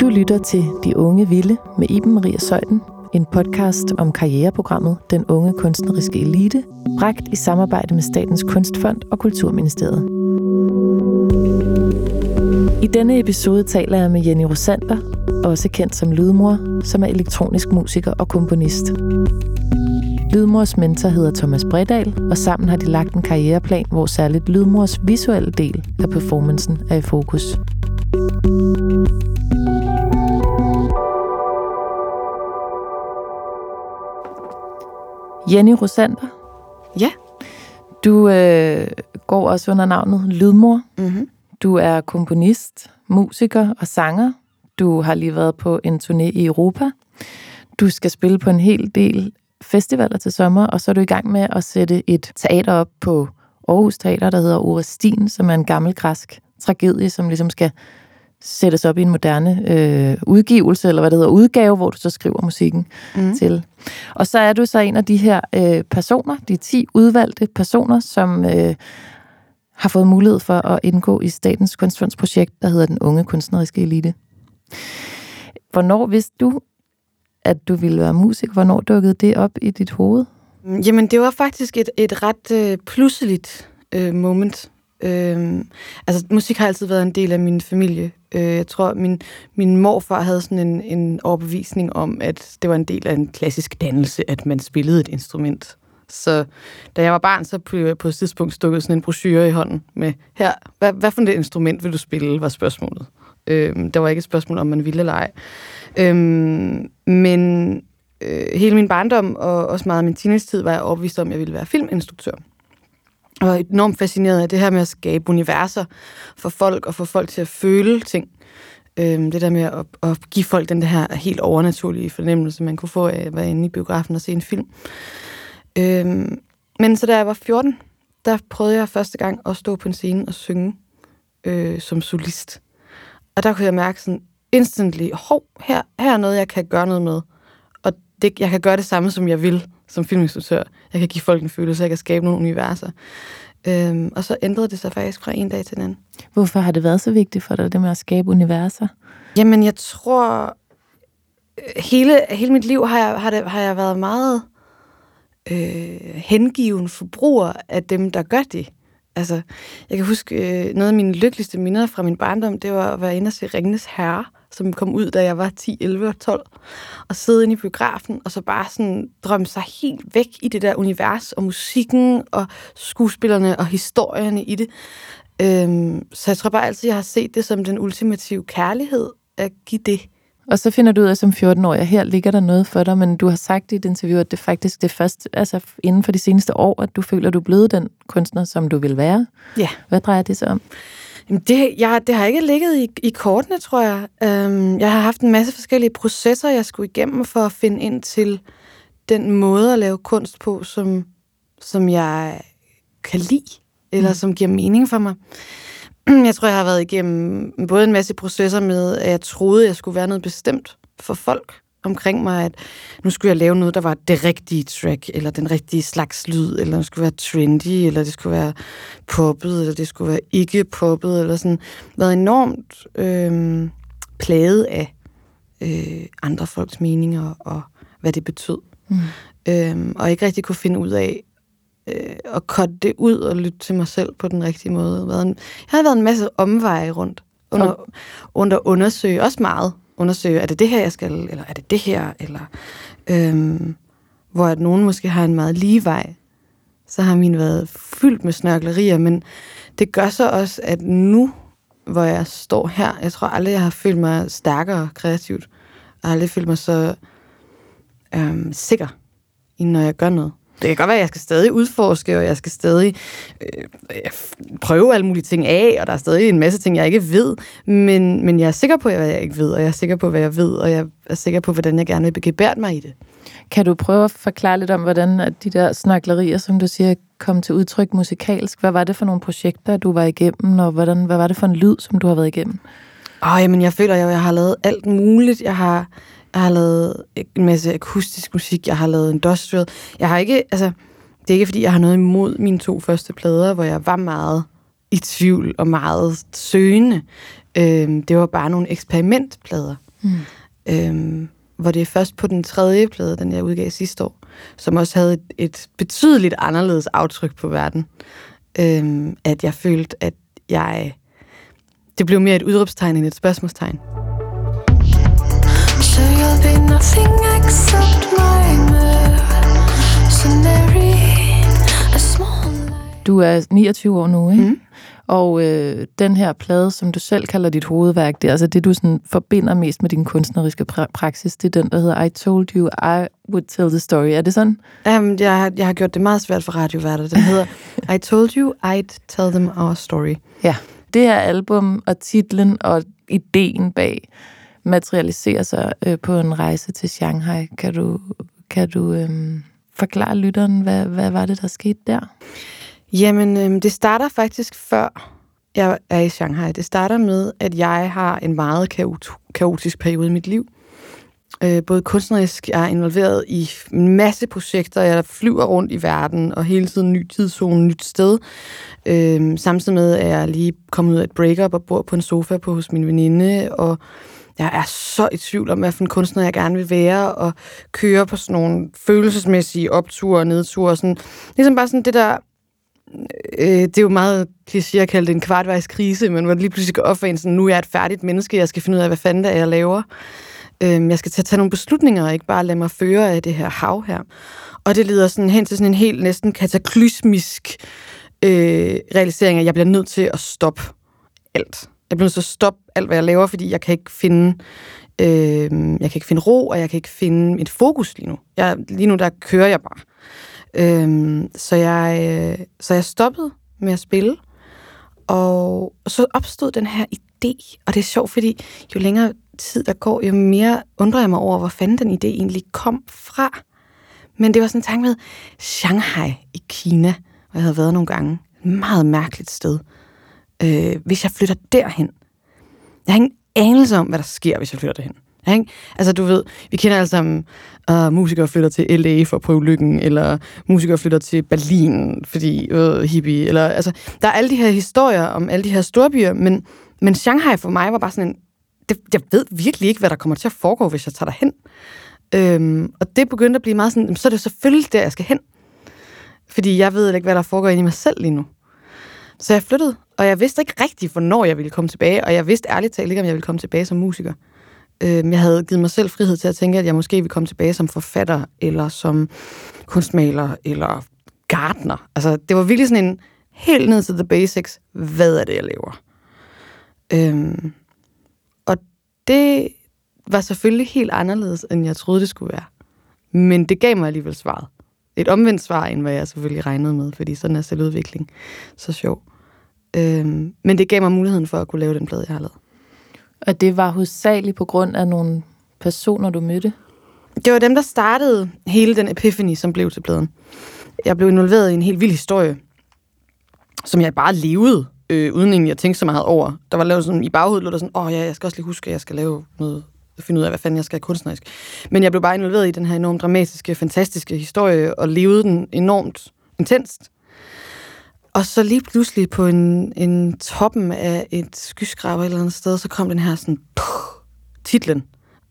Du lytter til De Unge Vilde med Iben Maria Søjden, en podcast om karriereprogrammet Den Unge Kunstneriske Elite, bragt i samarbejde med Statens Kunstfond og Kulturministeriet. I denne episode taler jeg med Jenny Rosander, også kendt som Lydmor, som er elektronisk musiker og komponist. Lydmors mentor hedder Thomas Bredal, og sammen har de lagt en karriereplan, hvor særligt Lydmors visuelle del af performancen er i fokus. Jenny Rosander. Ja. Du øh, går også under navnet Lydmor. Mm-hmm. Du er komponist, musiker og sanger. Du har lige været på en turné i Europa. Du skal spille på en hel del festivaler til sommer, og så er du i gang med at sætte et teater op på Aarhus Teater, der hedder Orestin, som er en gammel græsk tragedie, som ligesom skal sættes op i en moderne øh, udgivelse, eller hvad det hedder, udgave, hvor du så skriver musikken mm. til. Og så er du så en af de her øh, personer, de 10 udvalgte personer, som øh, har fået mulighed for at indgå i Statens Kunstfonds projekt, der hedder Den Unge Kunstneriske Elite. Hvornår vidste du, at du ville være musiker? Hvornår dukkede det op i dit hoved? Jamen, det var faktisk et, et ret øh, pludseligt øh, moment. Øhm, altså, musik har altid været en del af min familie. Øh, jeg tror, min, min morfar havde sådan en, en overbevisning om, at det var en del af en klassisk dannelse, at man spillede et instrument. Så da jeg var barn, så blev jeg på et tidspunkt stukket sådan en brochure i hånden med, her, hvad, hvad for et instrument vil du spille, var spørgsmålet. Øhm, der var ikke et spørgsmål, om man ville eller ej. Øhm, men øh, hele min barndom og også meget af min teenage-tid var jeg overbevist om, at jeg ville være filminstruktør. Og enormt fascineret af det her med at skabe universer for folk og få folk til at føle ting. Øhm, det der med at, at give folk den der her helt overnaturlige fornemmelse, man kunne få af at være inde i biografen og se en film. Øhm, men så da jeg var 14, der prøvede jeg første gang at stå på en scene og synge øh, som solist. Og der kunne jeg mærke sådan instantly, hov, her, her er noget, jeg kan gøre noget med. Og det, jeg kan gøre det samme, som jeg vil som filminstruktør. Jeg kan give folk en følelse, jeg kan skabe nogle universer. Øhm, og så ændrede det sig faktisk fra en dag til den anden. Hvorfor har det været så vigtigt for dig, det med at skabe universer? Jamen, jeg tror, hele, hele mit liv har jeg, har, det, har jeg været meget øh, hengiven forbruger af dem, der gør det. Altså, jeg kan huske, øh, noget af mine lykkeligste minder fra min barndom, det var at være inde og se Ringnes Herre, som kom ud, da jeg var 10, 11 og 12, og sidde inde i biografen, og så bare sådan drømme sig helt væk i det der univers, og musikken, og skuespillerne, og historierne i det. Øhm, så jeg tror bare altid, jeg har set det som den ultimative kærlighed, at give det. Og så finder du ud af som 14-årig, at her ligger der noget for dig, men du har sagt i et interview, at det faktisk det først, altså inden for de seneste år, at du føler, at du er blevet den kunstner, som du vil være. Ja. Hvad drejer det sig om? Jamen det, jeg, det har ikke ligget i, i kortene, tror jeg. Øhm, jeg har haft en masse forskellige processer, jeg skulle igennem for at finde ind til den måde at lave kunst på, som, som jeg kan lide, eller mm. som giver mening for mig. Jeg tror, jeg har været igennem både en masse processer med, at jeg troede, jeg skulle være noget bestemt for folk omkring mig, at nu skulle jeg lave noget, der var det rigtige track, eller den rigtige slags lyd, eller det skulle være trendy, eller det skulle være poppet, eller det skulle være ikke poppet, eller sådan. Været enormt øh, plaget af øh, andre folks meninger, og hvad det betød. Mm. Øh, og ikke rigtig kunne finde ud af, øh, at cutte det ud og lytte til mig selv på den rigtige måde. Jeg har været en masse omveje rundt, under, under undersøge, også meget undersøge, er det det her, jeg skal, eller er det det her, eller øhm, hvor at nogen måske har en meget lige vej, så har min været fyldt med snørklerier, men det gør så også, at nu, hvor jeg står her, jeg tror aldrig, jeg har følt mig stærkere kreativt. Jeg har aldrig følt mig så øhm, sikker, når jeg gør noget. Det kan godt være, at jeg skal stadig udforske, og jeg skal stadig øh, prøve alle mulige ting af, og der er stadig en masse ting, jeg ikke ved. Men, men jeg er sikker på, hvad jeg ikke ved, og jeg er sikker på, hvad jeg ved, og jeg er sikker på, hvordan jeg gerne vil gebære mig i det. Kan du prøve at forklare lidt om, hvordan at de der snaklerier, som du siger, kom til udtryk musikalsk? Hvad var det for nogle projekter, du var igennem, og hvordan, hvad var det for en lyd, som du har været igennem? Åh, oh, jamen, jeg føler jo, at jeg har lavet alt muligt. Jeg har jeg har lavet en masse akustisk musik, jeg har lavet industrial. Jeg har ikke, altså, det er ikke fordi, jeg har noget imod mine to første plader, hvor jeg var meget i tvivl og meget søgende. Øhm, det var bare nogle eksperimentplader. Mm. Øhm, hvor det er først på den tredje plade, den jeg udgav sidste år, som også havde et, et betydeligt anderledes aftryk på verden, øhm, at jeg følte, at jeg... Det blev mere et udråbstegn end et spørgsmålstegn. Du er 29 år nu, ikke? Mm. Og øh, den her plade, som du selv kalder dit hovedværk, det er altså det, du sådan forbinder mest med din kunstneriske pra- praksis. Det er den, der hedder I Told You I Would Tell the Story. Er det sådan? Um, jeg, har, jeg har gjort det meget svært for radioværter. Den hedder I Told You I'd Tell Them Our Story. Ja, det her album og titlen og ideen bag materialiserer sig øh, på en rejse til Shanghai. Kan du, kan du øh, forklare lytteren, hvad, hvad var det, der skete der? Jamen, øh, det starter faktisk før jeg er i Shanghai. Det starter med, at jeg har en meget kaotisk periode i mit liv. Øh, både kunstnerisk, jeg er involveret i en masse projekter, jeg flyver rundt i verden, og hele tiden ny tidszone, nyt sted. Øh, samtidig med, at jeg lige kommet ud af et breakup og bor på en sofa på hos min veninde, og jeg er så i tvivl om, hvad for en kunstner jeg gerne vil være, og køre på sådan nogle følelsesmæssige opture og nedture. Sådan, ligesom bare sådan det der øh, det er jo meget kliché at kalde det en kvartvejskrise, men hvor det lige pludselig går op for en sådan, nu er jeg et færdigt menneske, jeg skal finde ud af, hvad fanden det er, jeg laver. Øh, jeg skal tage, tage nogle beslutninger, og ikke bare lade mig føre af det her hav her. Og det leder sådan hen til sådan en helt næsten kataklysmisk øh, realisering, at jeg bliver nødt til at stoppe alt. Jeg bliver nødt til at stoppe alt, hvad jeg laver, fordi jeg kan ikke finde øh, jeg kan ikke finde ro, og jeg kan ikke finde et fokus lige nu. Jeg, lige nu, der kører jeg bare. Øh, så, jeg, øh, så jeg stoppede med at spille, og så opstod den her idé, og det er sjovt, fordi jo længere tid der går, jo mere undrer jeg mig over, hvor fanden den idé egentlig kom fra. Men det var sådan en tanke med Shanghai i Kina, hvor jeg havde været nogle gange. Et meget mærkeligt sted. Øh, hvis jeg flytter derhen. Jeg har ingen anelse om, hvad der sker, hvis jeg flytter derhen. Ikke? Altså, du ved, vi kender alle sammen, uh, musikere flytter til L.A. for at prøve lykken, eller musikere flytter til Berlin, fordi uh, hippie, eller, altså, der er alle de her historier om alle de her storbyer, men, men Shanghai for mig var bare sådan en, det, jeg ved virkelig ikke, hvad der kommer til at foregå, hvis jeg tager derhen. Øhm, og det begyndte at blive meget sådan, så er det selvfølgelig der, jeg skal hen. Fordi jeg ved ikke, hvad der foregår inde i mig selv lige nu. Så jeg flyttede, og jeg vidste ikke rigtig, hvornår jeg ville komme tilbage, og jeg vidste ærligt talt ikke, om jeg ville komme tilbage som musiker. Øh, jeg havde givet mig selv frihed til at tænke, at jeg måske ville komme tilbage som forfatter, eller som kunstmaler, eller gardner. Altså, det var virkelig sådan en helt ned til the basics. Hvad er det, jeg laver? Øhm, og det var selvfølgelig helt anderledes, end jeg troede, det skulle være. Men det gav mig alligevel svaret. Et omvendt svar, end hvad jeg selvfølgelig regnede med, fordi sådan er selvudvikling så sjov. Øhm, men det gav mig muligheden for at kunne lave den plade, jeg har lavet. Og det var hovedsageligt på grund af nogle personer, du mødte? Det var dem, der startede hele den epiphany, som blev til bladen. Jeg blev involveret i en helt vild historie, som jeg bare levede, øh, uden egentlig at tænke så meget over. Der var lavet sådan, i baghovedet lå der sådan, åh oh, ja, jeg skal også lige huske, at jeg skal lave noget, finde ud af, hvad fanden jeg skal kunstnerisk. Men jeg blev bare involveret i den her enormt dramatiske, fantastiske historie, og levede den enormt intenst. Og så lige pludselig på en, en toppen af et skyskraber et eller andet sted, så kom den her sådan, puh, titlen,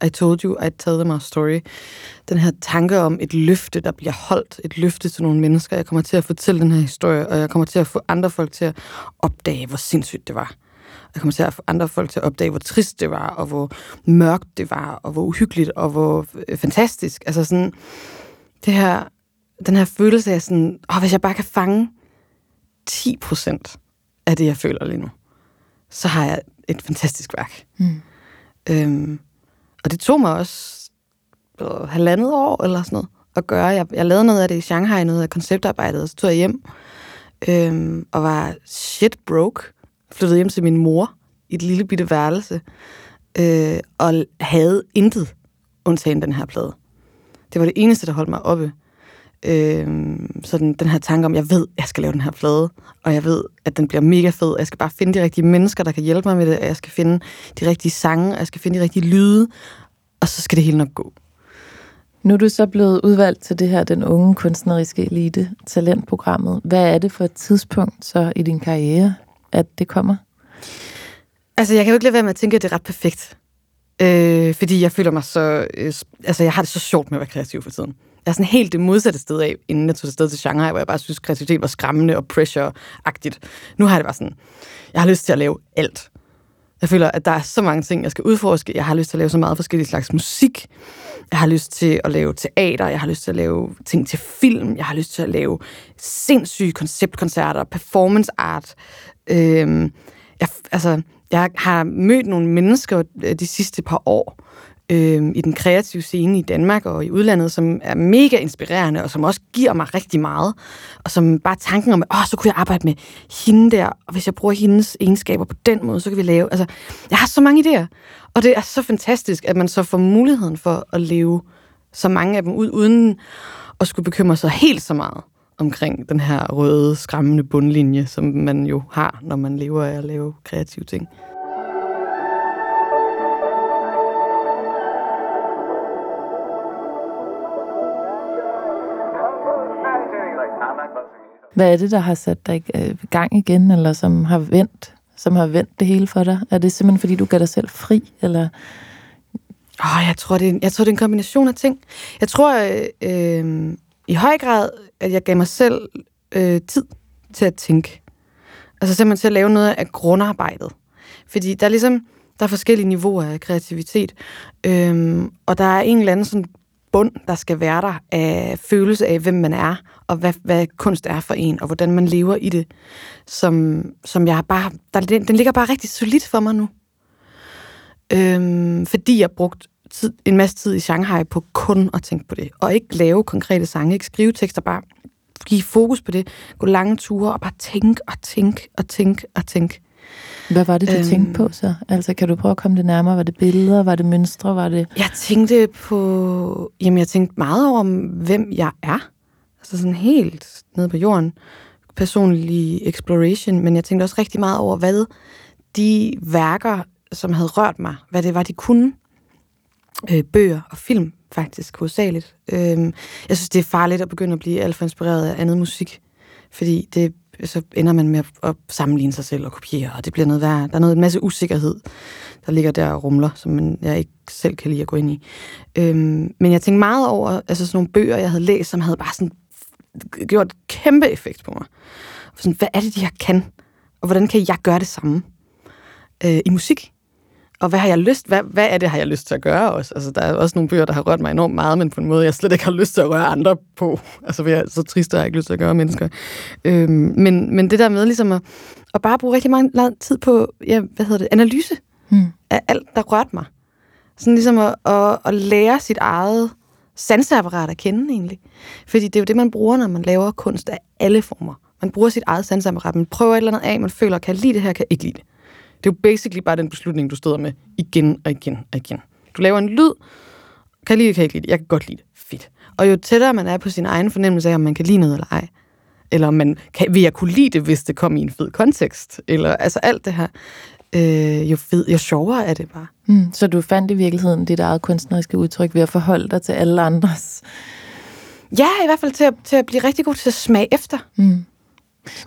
I told you, I'd tell them our story. Den her tanke om et løfte, der bliver holdt. Et løfte til nogle mennesker. Jeg kommer til at fortælle den her historie, og jeg kommer til at få andre folk til at opdage, hvor sindssygt det var. Jeg kommer til at få andre folk til at opdage, hvor trist det var, og hvor mørkt det var, og hvor uhyggeligt, og hvor øh, fantastisk. Altså sådan, det her, den her følelse af sådan, åh, hvis jeg bare kan fange 10 procent af det, jeg føler lige nu, så har jeg et fantastisk værk. Mm. Øhm, og det tog mig også øh, halvandet år eller sådan noget at gøre. Jeg, jeg lavede noget af det i Shanghai, noget af konceptarbejdet, og så tog jeg hjem øhm, og var shit broke. Flyttede hjem til min mor i et lille bitte værelse øh, og havde intet undtagen den her plade. Det var det eneste, der holdt mig oppe. Øh, sådan den her tanke om, jeg ved, jeg skal lave den her plade, og jeg ved, at den bliver mega fed, jeg skal bare finde de rigtige mennesker, der kan hjælpe mig med det, og jeg skal finde de rigtige sange, og jeg skal finde de rigtige lyde, og så skal det hele nok gå. Nu er du så blevet udvalgt til det her, den unge kunstneriske elite, talentprogrammet. Hvad er det for et tidspunkt så i din karriere, at det kommer? Altså, jeg kan jo ikke lade være med at tænke, at det er ret perfekt. Øh, fordi jeg føler mig så... Øh, altså, jeg har det så sjovt med at være kreativ for tiden. Jeg er sådan helt det modsatte sted af, inden jeg tog afsted til Shanghai, hvor jeg bare synes, kreativitet var skræmmende og pressure-agtigt. Nu har jeg det bare sådan, jeg har lyst til at lave alt. Jeg føler, at der er så mange ting, jeg skal udforske. Jeg har lyst til at lave så meget forskellige slags musik. Jeg har lyst til at lave teater. Jeg har lyst til at lave ting til film. Jeg har lyst til at lave sindssyge konceptkoncerter, performance art. Øhm, jeg, altså, jeg har mødt nogle mennesker øh, de sidste par år øh, i den kreative scene i Danmark og i udlandet, som er mega inspirerende, og som også giver mig rigtig meget. Og som bare tanken om, at så kunne jeg arbejde med hende der, og hvis jeg bruger hendes egenskaber på den måde, så kan vi lave... Altså, jeg har så mange idéer, og det er så fantastisk, at man så får muligheden for at leve så mange af dem ud, uden at skulle bekymre sig helt så meget omkring den her røde, skræmmende bundlinje, som man jo har, når man lever af at lave kreative ting. Hvad er det, der har sat dig øh, i gang igen, eller som har vendt, som har vendt det hele for dig? Er det simpelthen, fordi du gør dig selv fri, eller... Oh, jeg, tror, det er, jeg tror, det er en kombination af ting. Jeg tror øh, øh, i høj grad, at jeg gav mig selv øh, tid til at tænke. Altså simpelthen til at lave noget af grundarbejdet. Fordi der er ligesom, der er forskellige niveauer af kreativitet. Øhm, og der er en eller anden sådan bund, der skal være der af følelse af, hvem man er, og hvad, hvad kunst er for en, og hvordan man lever i det, som, som jeg bare, der, den, den ligger bare rigtig solidt for mig nu. Øhm, fordi jeg brugte tid, en masse tid i Shanghai på kun at tænke på det, og ikke lave konkrete sange, ikke skrive tekster, bare give fokus på det, gå lange ture og bare tænke og tænke og tænke og tænke. Hvad var det, du øhm, tænkte på så? Altså, kan du prøve at komme det nærmere? Var det billeder? Var det mønstre? Var det... Jeg tænkte på... Jamen, jeg tænkte meget over, hvem jeg er. Altså sådan helt nede på jorden. Personlig exploration. Men jeg tænkte også rigtig meget over, hvad de værker, som havde rørt mig, hvad det var, de kunne. Øh, bøger og film, faktisk, hovedsageligt. Øh, jeg synes, det er farligt at begynde at blive alt for inspireret af andet musik. Fordi det så ender man med at, sammenligne sig selv og kopiere, og det bliver noget værre. Der er noget, en masse usikkerhed, der ligger der og rumler, som man, jeg ikke selv kan lide at gå ind i. Øhm, men jeg tænkte meget over altså sådan nogle bøger, jeg havde læst, som havde bare sådan gjort kæmpe effekt på mig. Sådan, hvad er det, de her kan? Og hvordan kan jeg gøre det samme øh, i musik? Og hvad har jeg lyst, hvad, hvad er det, har jeg lyst til at gøre også? Altså, der er også nogle bøger, der har rørt mig enormt meget, men på en måde, jeg slet ikke har lyst til at røre andre på. Altså, jeg er så trist, at jeg ikke lyst til at gøre mennesker. Øhm, men, men det der med ligesom at, at bare bruge rigtig meget lang tid på, ja, hvad hedder det, analyse hmm. af alt, der rørte mig. Sådan ligesom at, at, at lære sit eget sanseapparat at kende egentlig. Fordi det er jo det, man bruger, når man laver kunst af alle former. Man bruger sit eget sanseapparat. Man prøver et eller andet af, man føler, kan lide det her, kan ikke lide det. Det er jo basically bare den beslutning, du støder med igen og igen og igen. Du laver en lyd, kan jeg lide det, kan jeg ikke lide det, jeg kan godt lide det, fedt. Og jo tættere man er på sin egen fornemmelse af, om man kan lide noget eller ej, eller om man kan, vil jeg kunne lide det, hvis det kom i en fed kontekst, eller altså alt det her, øh, jo, fed, jo sjovere er det bare. Mm, så du fandt i virkeligheden dit eget kunstneriske udtryk ved at forholde dig til alle andres? Ja, i hvert fald til at, til at blive rigtig god til at smage efter. Mm.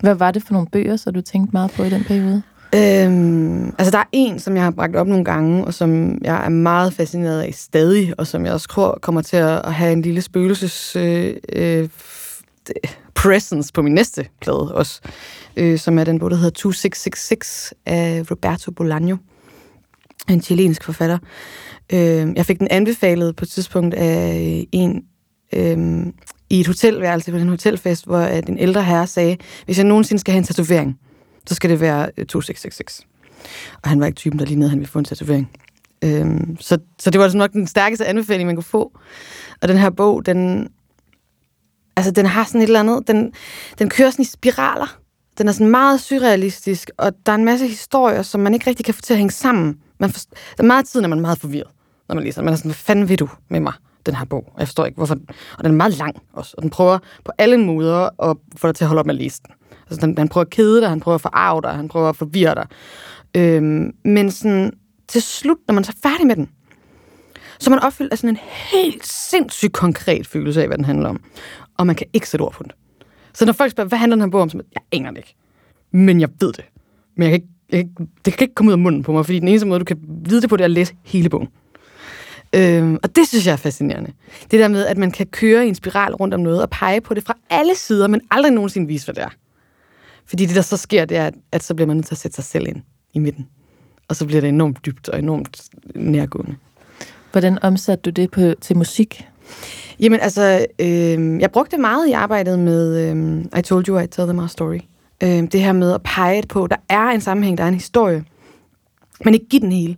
Hvad var det for nogle bøger, så du tænkte meget på i den periode? Øhm, altså, der er en, som jeg har bragt op nogle gange, og som jeg er meget fascineret af stadig, og som jeg også tror kommer til at have en lille spøgelses øh, øh, presence på min næste plade også, øh, som er den bog, der hedder 2666 af Roberto Bolaño, en chilensk forfatter. Øh, jeg fik den anbefalet på et tidspunkt af en øh, i et hotelværelse på en hotelfest, hvor at en ældre herre sagde, hvis jeg nogensinde skal have en tatovering, så skal det være øh, 2666. Og han var ikke typen, der lignede, at han ville få en tatovering. Øhm, så, så det var altså nok den stærkeste anbefaling, man kunne få. Og den her bog, den, altså, den har sådan et eller andet, den, den kører sådan i spiraler. Den er sådan meget surrealistisk, og der er en masse historier, som man ikke rigtig kan få til at hænge sammen. Man for, der er meget tid, når man er meget forvirret, når man læser. Man er sådan, hvad fanden vil du med mig, den her bog? Jeg forstår ikke, hvorfor. Og den er meget lang også, og den prøver på alle måder at få dig til at holde op med at læse den. Altså, han, han prøver at kede dig, han prøver at forarve dig, han prøver at forvirre dig. Øhm, men sådan, til slut, når man så er færdig med den, så man opfyldt af sådan en helt sindssygt konkret følelse af, hvad den handler om. Og man kan ikke sætte ord på det. Så når folk spørger, hvad handler den her bog om, så jeg aner det ikke. Men jeg ved det. Men jeg kan ikke, jeg, det kan ikke komme ud af munden på mig, fordi den eneste måde, du kan vide det på, det er at læse hele bogen. Øhm, og det synes jeg er fascinerende. Det der med, at man kan køre i en spiral rundt om noget og pege på det fra alle sider, men aldrig nogensinde vise, hvad det er. Fordi det, der så sker, det er, at, at så bliver man nødt til at sætte sig selv ind i midten. Og så bliver det enormt dybt og enormt nærgående. Hvordan omsatte du det på, til musik? Jamen altså, øh, jeg brugte det meget i arbejdet med øh, I Told You I Tell Them Our Story. Øh, det her med at pege på, der er en sammenhæng, der er en historie, men ikke give den hele.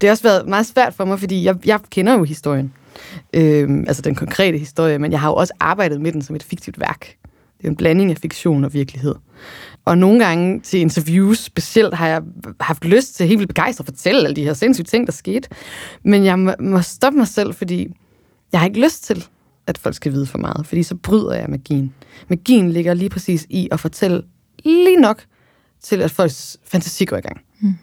Det har også været meget svært for mig, fordi jeg, jeg kender jo historien. Øh, altså den konkrete historie, men jeg har jo også arbejdet med den som et fiktivt værk. Det er en blanding af fiktion og virkelighed. Og nogle gange til interviews specielt har jeg haft lyst til helt vildt begejstret at fortælle alle de her sindssyge ting, der skete. Men jeg må, må stoppe mig selv, fordi jeg har ikke lyst til, at folk skal vide for meget, fordi så bryder jeg magien. Magien ligger lige præcis i at fortælle lige nok til, at folks fantasi går i gang. Mm.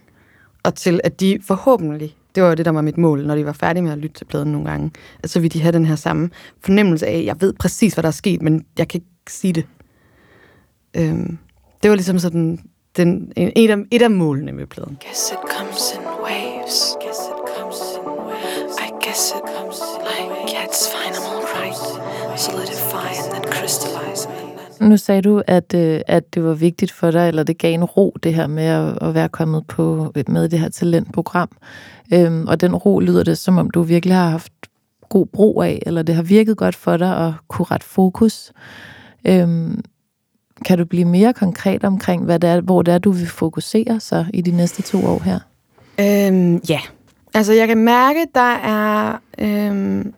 Og til, at de forhåbentlig, det var jo det, der var mit mål, når de var færdige med at lytte til pladen nogle gange, at så ville de have den her samme fornemmelse af, jeg ved præcis, hvad der er sket, men jeg kan ikke sige det. Øhm, det var ligesom sådan den, en, et, af, et af målene med pladen. Guess it comes in waves. Guess it comes in waves. I guess it comes like, yeah, it's fine, I'm all right. Solidify and then crystallize. Nu sagde du, at, øh, at det var vigtigt for dig, eller det gav en ro, det her med at, at være kommet på med det her talentprogram. Øhm, og den ro lyder det, som om du virkelig har haft god brug af, eller det har virket godt for dig at kunne rette fokus. Øhm, kan du blive mere konkret omkring, hvad det er, hvor det er, du vil fokusere så i de næste to år her? Øhm, ja. Altså, jeg kan mærke, der er... Øhm,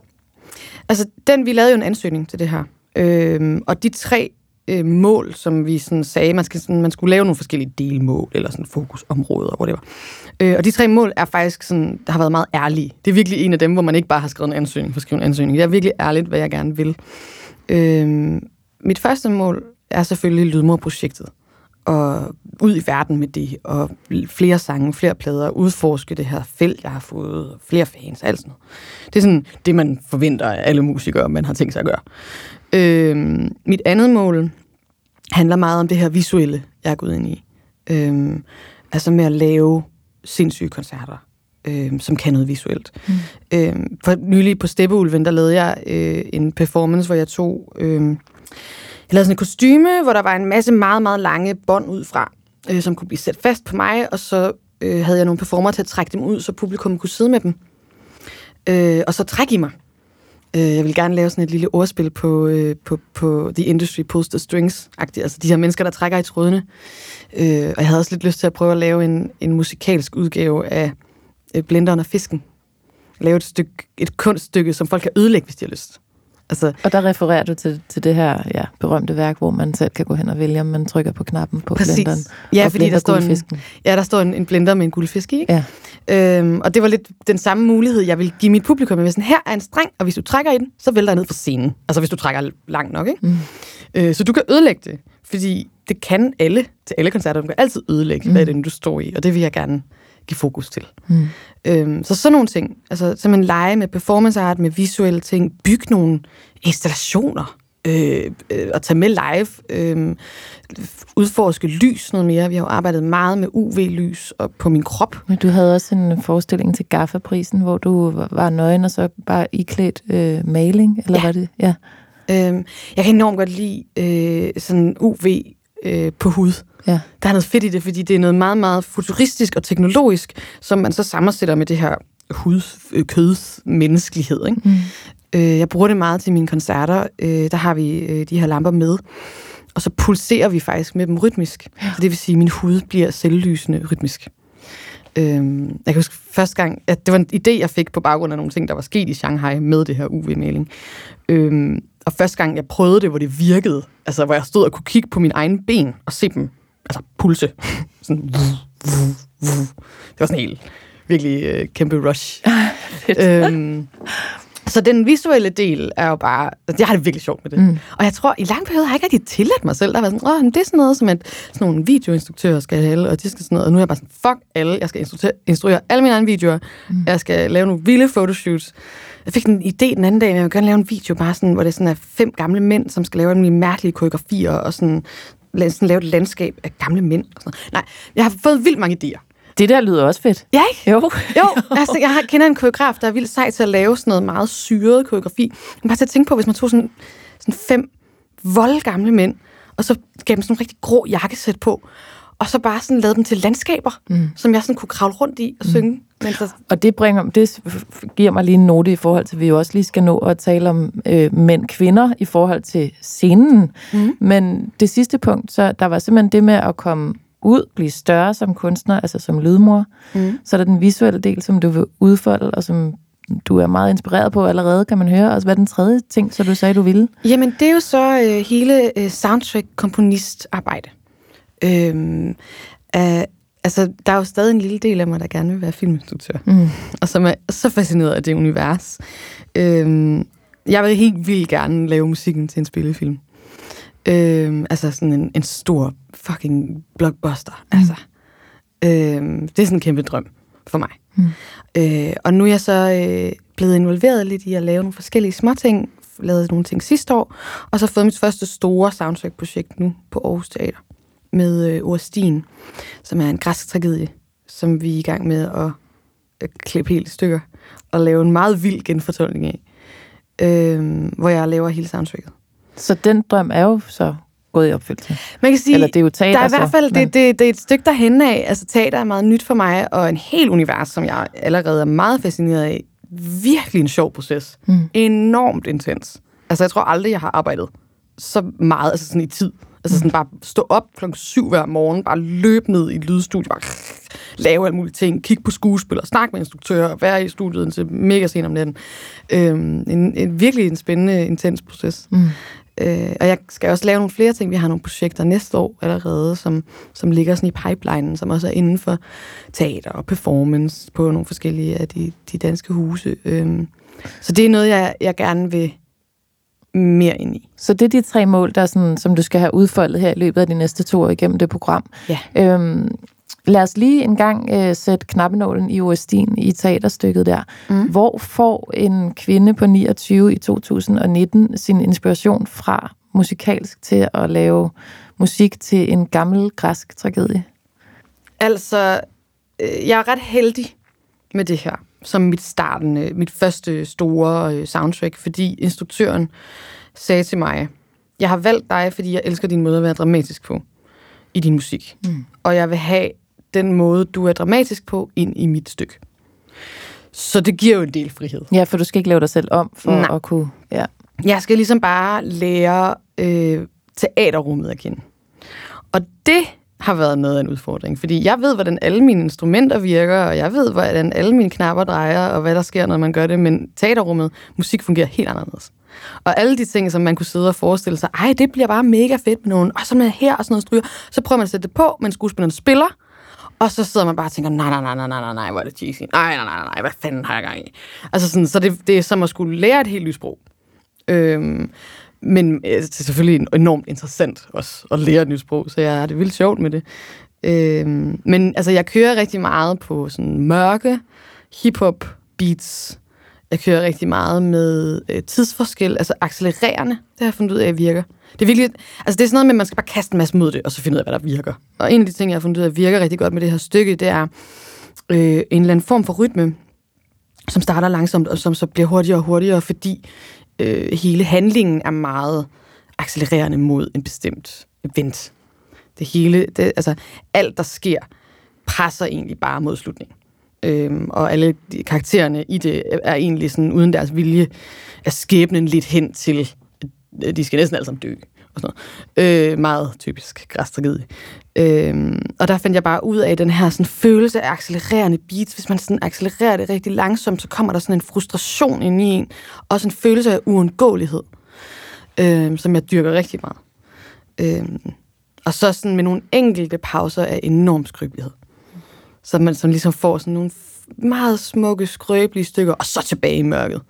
altså, den, vi lavede jo en ansøgning til det her. Øhm, og de tre øh, mål, som vi sådan sagde, man, skal, sådan, man skulle lave nogle forskellige delmål, eller sådan fokusområder, whatever. Øh, og de tre mål er faktisk sådan, der har været meget ærlige. Det er virkelig en af dem, hvor man ikke bare har skrevet en ansøgning for at skrive en ansøgning. Det er virkelig ærligt, hvad jeg gerne vil. Øh, mit første mål er selvfølgelig Lydmor-projektet. Og ud i verden med det, og flere sange, flere plader, udforske det her felt, jeg har fået, flere fans, alt sådan noget. Det er sådan det, man forventer af alle musikere, man har tænkt sig at gøre. Øh, mit andet mål handler meget om det her visuelle, jeg er gået ind i. Øh, altså med at lave sindssyge koncerter, øh, som kan noget visuelt. Mm. Øh, for nylig på Steppeulven, der lavede jeg øh, en performance, hvor jeg tog... Øh, jeg lavede sådan en kostyme, hvor der var en masse meget, meget lange bånd ud fra, øh, som kunne blive sat fast på mig, og så øh, havde jeg nogle performer til at trække dem ud, så publikum kunne sidde med dem. Øh, og så trække i mig. Øh, jeg vil gerne lave sådan et lille ordspil på, øh, på, på The Industry Pulls the Strings, altså de her mennesker, der trækker i trådene. Øh, og jeg havde også lidt lyst til at prøve at lave en, en musikalsk udgave af øh, Blenderen og Fisken. Lave et, stykke, et kunststykke, som folk kan ødelægge, hvis de har lyst. Altså, og der refererer du til, til det her ja, berømte værk, hvor man selv kan gå hen og vælge, om man trykker på knappen på præcis. blenderen. Ja, fordi der står, en, ja, der står en, en blender med en guldfisk i. Ikke? Ja. Øhm, og det var lidt den samme mulighed, jeg vil give mit publikum. Jeg sådan, her er en streng, og hvis du trækker i den, så vælter jeg ned fra scenen. Altså hvis du trækker langt nok. Ikke? Mm. Øh, så du kan ødelægge det, fordi det kan alle til alle koncerter. Du kan altid ødelægge, mm. hvad det du står i, og det vil jeg gerne give fokus til. Mm. Øhm, så sådan nogle ting, altså simpelthen lege med performance art, med visuelle ting, bygge nogle installationer, øh, øh, og tage med live, øh, udforske lys noget mere. Vi har jo arbejdet meget med UV-lys og på min krop. Men du havde også en forestilling til GAFA-prisen, hvor du var nøgen og så bare iklædt øh, maling, eller ja. var det? Ja. Øhm, jeg kan enormt godt lide øh, sådan UV øh, på hud. Ja. Der er noget fedt i det, fordi det er noget meget, meget futuristisk og teknologisk, som man så sammensætter med det her hud, øh, køds menneskelighed. Ikke? Mm. Øh, jeg bruger det meget til mine koncerter. Øh, der har vi øh, de her lamper med. Og så pulserer vi faktisk med dem rytmisk. Ja. Så det vil sige, at min hud bliver selvlysende rytmisk. Øh, jeg kan huske første gang, at det var en idé, jeg fik på baggrund af nogle ting, der var sket i Shanghai med det her UV-maling. Øh, og første gang, jeg prøvede det, hvor det virkede, altså hvor jeg stod og kunne kigge på mine egne ben og se dem, altså pulse. sådan, det var sådan helt, virkelig øh, kæmpe rush. øhm, så den visuelle del er jo bare... Altså, jeg har det virkelig sjovt med det. Mm. Og jeg tror, i lang periode har jeg ikke rigtig tilladt mig selv. Der har været sådan, Åh, det er sådan noget, som at sådan nogle videoinstruktører skal have, og de skal sådan noget. Og nu er jeg bare sådan, fuck alle. Jeg skal instruere, instruere alle mine egne videoer. Mm. Jeg skal lave nogle vilde fotoshoots. Jeg fik en idé den anden dag, at jeg vil gerne lave en video, bare sådan, hvor det sådan er fem gamle mænd, som skal lave en mærkelige koreografier, og sådan, sådan lave et landskab af gamle mænd. Og sådan noget. Nej, jeg har fået vildt mange idéer. Det der lyder også fedt. Ja, ikke? Jo. Jo, altså jeg kender en koreograf, der er vildt sej til at lave sådan noget meget syret koreografi. Men bare til at tænke på, hvis man tog sådan, sådan fem voldgamle mænd, og så gav dem sådan en rigtig grå jakkesæt på, og så bare sådan lavede dem til landskaber, mm. som jeg sådan kunne kravle rundt i og synge. Mm. Men så, Og det, bringer, det giver mig lige en note i forhold til, at vi jo også lige skal nå at tale om øh, mænd-kvinder i forhold til scenen. Mm. Men det sidste punkt, så der var simpelthen det med at komme ud, blive større som kunstner, altså som lydmor. Mm. Så er der den visuelle del, som du vil udfolde, og som du er meget inspireret på allerede, kan man høre. Og hvad er den tredje ting, så du sagde, du ville? Jamen, det er jo så øh, hele øh, soundtrack-komponistarbejde. Øhm, øh, altså, der er jo stadig en lille del af mig, der gerne vil være filminstruktør. Mm. Og som er så fascineret af det univers. Øhm, jeg vil helt vildt gerne lave musikken til en spillefilm. Øhm, altså sådan en, en stor fucking blockbuster. Mm. Altså, øhm, det er sådan en kæmpe drøm for mig. Mm. Øh, og nu er jeg så øh, blevet involveret lidt i at lave nogle forskellige småting. Lavet nogle ting sidste år. Og så fået mit første store soundtrack-projekt nu på Aarhus Teater. Med øh, Orstien, som er en græsk tragedie, som vi er i gang med at øh, klippe helt stykker. Og lave en meget vild genfortolkning af. Øh, hvor jeg laver hele soundtracket. Så den drøm er jo så gået i opfyldelse. Man kan sige, Eller det er jo teater, der er i hvert fald, så, det, det, det er et stykke derhen af. Altså teater er meget nyt for mig, og en helt univers, som jeg allerede er meget fascineret af. Virkelig en sjov proces. Mm. Enormt intens. Altså jeg tror aldrig, jeg har arbejdet så meget, altså sådan i tid. Altså sådan bare stå op klokken syv hver morgen, bare løbe ned i et lydstudie, bare lave alle mulige ting, kigge på skuespillere, snakke med instruktører, være i studiet indtil mega sent om natten. Øhm, en, en, virkelig en spændende, intens proces. Mm. Øh, og jeg skal også lave nogle flere ting. Vi har nogle projekter næste år allerede, som, som ligger sådan i pipelinen, som også er inden for teater og performance på nogle forskellige af de, de danske huse. Øhm, så det er noget, jeg, jeg gerne vil mere ind i. Så det er de tre mål, der er sådan, som du skal have udfoldet her i løbet af de næste to år igennem det program. Ja. Øhm, lad os lige en gang øh, sætte knappenålen i OSD'en i teaterstykket der. Mm. Hvor får en kvinde på 29 i 2019 sin inspiration fra musikalsk til at lave musik til en gammel græsk tragedie? Altså, øh, jeg er ret heldig med det her, som mit startende, mit første store øh, soundtrack, fordi instruktøren sagde til mig, jeg har valgt dig, fordi jeg elsker din måde at være dramatisk på i din musik. Mm. Og jeg vil have den måde, du er dramatisk på, ind i mit stykke. Så det giver jo en del frihed. Ja, for du skal ikke lave dig selv om for Nej. at kunne... Ja. Jeg skal ligesom bare lære øh, teaterrummet at kende. Og det har været noget af en udfordring, fordi jeg ved, hvordan alle mine instrumenter virker, og jeg ved, hvordan alle mine knapper drejer, og hvad der sker, når man gør det, men teaterrummet, musik fungerer helt anderledes. Og alle de ting, som man kunne sidde og forestille sig, ej, det bliver bare mega fedt med nogen, og så er her og sådan noget stryger, så prøver man at sætte det på, men skuespilleren spiller, og så sidder man bare og tænker, nej, nej, nej, nej, nej, nej, nej, hvor er det cheesy. Nej, nej, nej, nej, hvad fanden har jeg gang i? Altså sådan, så det, det er som at skulle lære et helt nyt sprog. Øhm, men øh, det er selvfølgelig enormt interessant også at lære et nyt sprog, så jeg har det vildt sjovt med det. Øh, men altså, jeg kører rigtig meget på sådan mørke hip-hop beats. Jeg kører rigtig meget med øh, tidsforskel, altså accelererende. Det har jeg fundet ud af, at virker. Det er virkelig, altså det er sådan noget med, at man skal bare kaste en masse mod det, og så finde ud af, hvad der virker. Og en af de ting, jeg har fundet ud af, virker rigtig godt med det her stykke, det er øh, en eller anden form for rytme, som starter langsomt, og som så bliver hurtigere og hurtigere, fordi øh, hele handlingen er meget accelererende mod en bestemt event. Det hele, det, altså alt der sker, presser egentlig bare mod slutningen. Øhm, og alle de, karaktererne i det er egentlig sådan, uden deres vilje, er skæbnen lidt hen til, de skal næsten alle sammen dø. Og sådan noget. Øh, meget typisk græstragedie. Øhm, og der fandt jeg bare ud af den her sådan, følelse af accelererende beats. Hvis man sådan accelererer det rigtig langsomt, så kommer der sådan en frustration ind i en. Og sådan en følelse af uundgåelighed, øhm, som jeg dyrker rigtig meget. Øhm, og så sådan med nogle enkelte pauser af enorm skrøbelighed. Så man sådan ligesom får sådan nogle meget smukke, skrøbelige stykker, og så tilbage i mørket.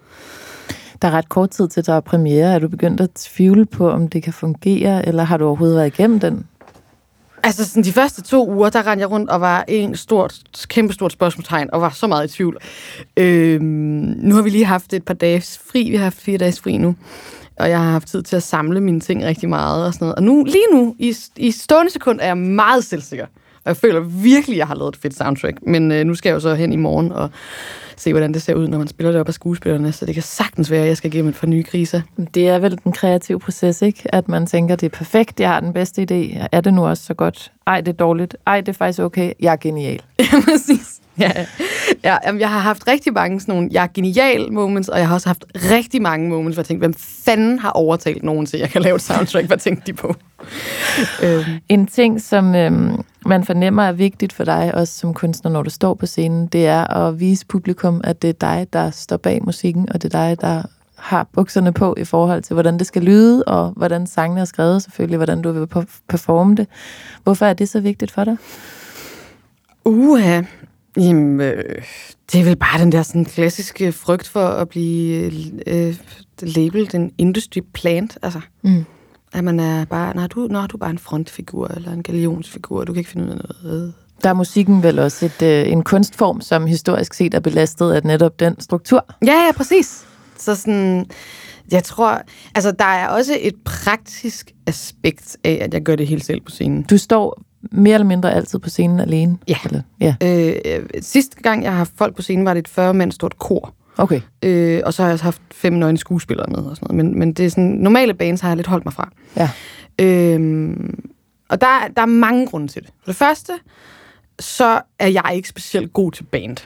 Der er ret kort tid til, der er premiere. Er du begyndt at tvivle på, om det kan fungere, eller har du overhovedet været igennem den? Altså sådan de første to uger, der rendte jeg rundt og var en stort, kæmpestort spørgsmålstegn, og var så meget i tvivl. Øhm, nu har vi lige haft et par dages fri. Vi har haft fire dages fri nu. Og jeg har haft tid til at samle mine ting rigtig meget og sådan noget. Og nu, lige nu, i, i stående sekund, er jeg meget selvsikker. Og jeg føler virkelig, at jeg har lavet et fedt soundtrack. Men øh, nu skal jeg jo så hen i morgen og se, hvordan det ser ud, når man spiller det op af skuespillerne. Så det kan sagtens være, at jeg skal igennem et par nye kriser. Det er vel den kreative proces, ikke? At man tænker, det er perfekt, jeg har den bedste idé. Er det nu også så godt? Ej, det er dårligt. Ej, det er faktisk okay. Jeg er genial. Ja, præcis. Ja, ja jamen, jeg har haft rigtig mange sådan nogle, jeg er genial moments, og jeg har også haft rigtig mange moments, hvor jeg tænkte, hvem fanden har overtalt nogen til, at jeg kan lave et soundtrack? Hvad tænkte de på? øhm. En ting, som øhm, man fornemmer er vigtigt for dig, også som kunstner, når du står på scenen, det er at vise publikum, at det er dig, der står bag musikken, og det er dig, der har bukserne på i forhold til, hvordan det skal lyde, og hvordan sangene er skrevet selvfølgelig, hvordan du vil performe det. Hvorfor er det så vigtigt for dig? Uha, Jamen, øh, det er vel bare den der sådan klassiske frygt for at blive øh, labeled en industry plant. Altså, mm. at man er bare, nej, du, nej, du er bare en frontfigur eller en galionsfigur, du kan ikke finde ud af noget. Der er musikken vel også et, øh, en kunstform, som historisk set er belastet af netop den struktur. Ja, ja, præcis. Så sådan, jeg tror, altså der er også et praktisk aspekt af, at jeg gør det helt selv på scenen. Du står mere eller mindre altid på scenen alene? Ja. Eller? ja. Øh, sidste gang, jeg har haft folk på scenen, var det et 40 mand stort kor. Okay. Øh, og så har jeg også haft fem nøgne skuespillere med og sådan noget. Men, men det er sådan, normale bands har jeg lidt holdt mig fra. Ja. Øh, og der, der er mange grunde til det. For det første, så er jeg ikke specielt god til band.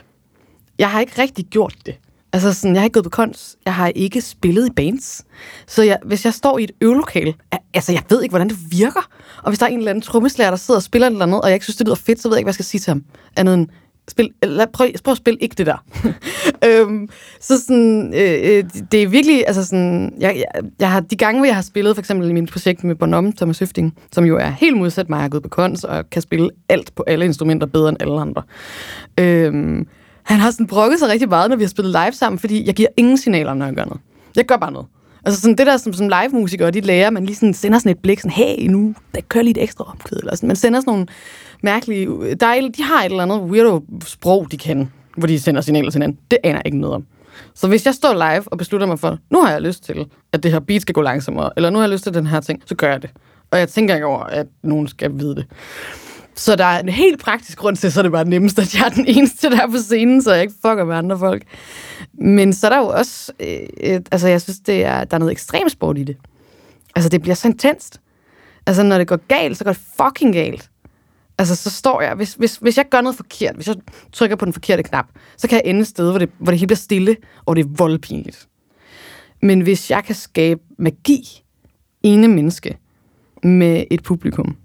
Jeg har ikke rigtig gjort det. Altså sådan, jeg har ikke gået på kons, jeg har ikke spillet i bands. Så jeg, hvis jeg står i et øvelokale, altså jeg ved ikke, hvordan det virker. Og hvis der er en eller anden trommeslager, der sidder og spiller et eller andet, og jeg ikke synes, det lyder fedt, så ved jeg ikke, hvad jeg skal sige til ham. Andet end, spil, lad, prøv, prøv at spille ikke det der. øhm, så sådan, øh, øh, det er virkelig, altså sådan, jeg, jeg, jeg har, de gange, hvor jeg har spillet, for eksempel i mit projekt med Bonhomme, Thomas Høfting, som jo er helt modsat mig, jeg har gået på kons, og kan spille alt på alle instrumenter bedre end alle andre. Øhm, han har sådan brokket sig rigtig meget, når vi har spillet live sammen, fordi jeg giver ingen signaler, når jeg gør noget. Jeg gør bare noget. Altså sådan det der som, som live-musikere, de lærer, man lige sådan sender sådan et blik, sådan, hey, nu der kører lige et ekstra omkød, eller sådan. Man sender sådan nogle mærkelige, der er, de har et eller andet weirdo sprog, de kan, hvor de sender signaler til hinanden. Det aner jeg ikke noget om. Så hvis jeg står live og beslutter mig for, nu har jeg lyst til, at det her beat skal gå langsommere, eller nu har jeg lyst til den her ting, så gør jeg det. Og jeg tænker ikke over, at nogen skal vide det. Så der er en helt praktisk grund til, så er det bare nemmest, at jeg er den eneste, der er på scenen, så jeg ikke fucker med andre folk. Men så er der jo også, øh, et, altså jeg synes, det er, der er noget ekstremsport i det. Altså det bliver så intenst. Altså når det går galt, så går det fucking galt. Altså så står jeg, hvis, hvis, hvis jeg gør noget forkert, hvis jeg trykker på den forkerte knap, så kan jeg ende et sted, hvor det, hvor det hele bliver stille, og det er voldpinligt. Men hvis jeg kan skabe magi ene menneske med et publikum,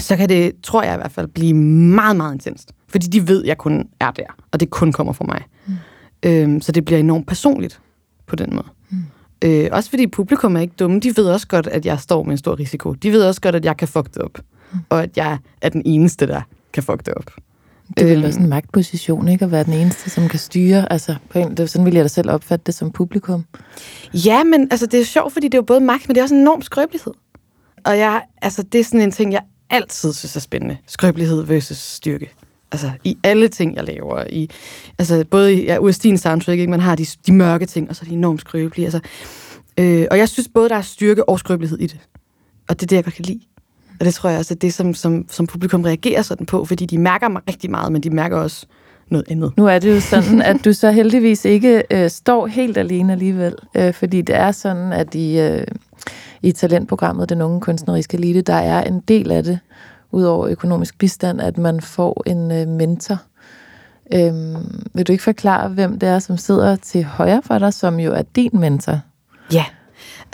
så kan det, tror jeg i hvert fald, blive meget, meget intenst. Fordi de ved, at jeg kun er der, og det kun kommer fra mig. Mm. Øhm, så det bliver enormt personligt på den måde. Mm. Øh, også fordi publikum er ikke dumme. De ved også godt, at jeg står med en stor risiko. De ved også godt, at jeg kan fuck det op. Mm. Og at jeg er den eneste, der kan fuck det op. Det er vel også en magtposition, ikke? At være den eneste, som kan styre. Altså, på en, det, sådan vil jeg da selv opfatte det som publikum. Ja, men altså, det er sjovt, fordi det er jo både magt, men det er også en enorm skrøbelighed. Og jeg, altså, det er sådan en ting, jeg altid synes er spændende. Skrøbelighed versus styrke. Altså, i alle ting, jeg laver. I, altså, både i ja, USD'en soundtrack, ikke? man har de, de mørke ting, og så er de enormt skrøbelige. Altså, øh, og jeg synes både, der er styrke og skrøbelighed i det. Og det er det, jeg godt kan lide. Og det tror jeg også er det, som, som, som publikum reagerer sådan på, fordi de mærker mig rigtig meget, men de mærker også noget andet. Nu er det jo sådan, at du så heldigvis ikke øh, står helt alene alligevel, øh, fordi det er sådan, at i, øh, i talentprogrammet Den Unge Kunstneriske Elite, der er en del af det, udover økonomisk bistand, at man får en øh, mentor. Øhm, vil du ikke forklare, hvem det er, som sidder til højre for dig, som jo er din mentor? Ja,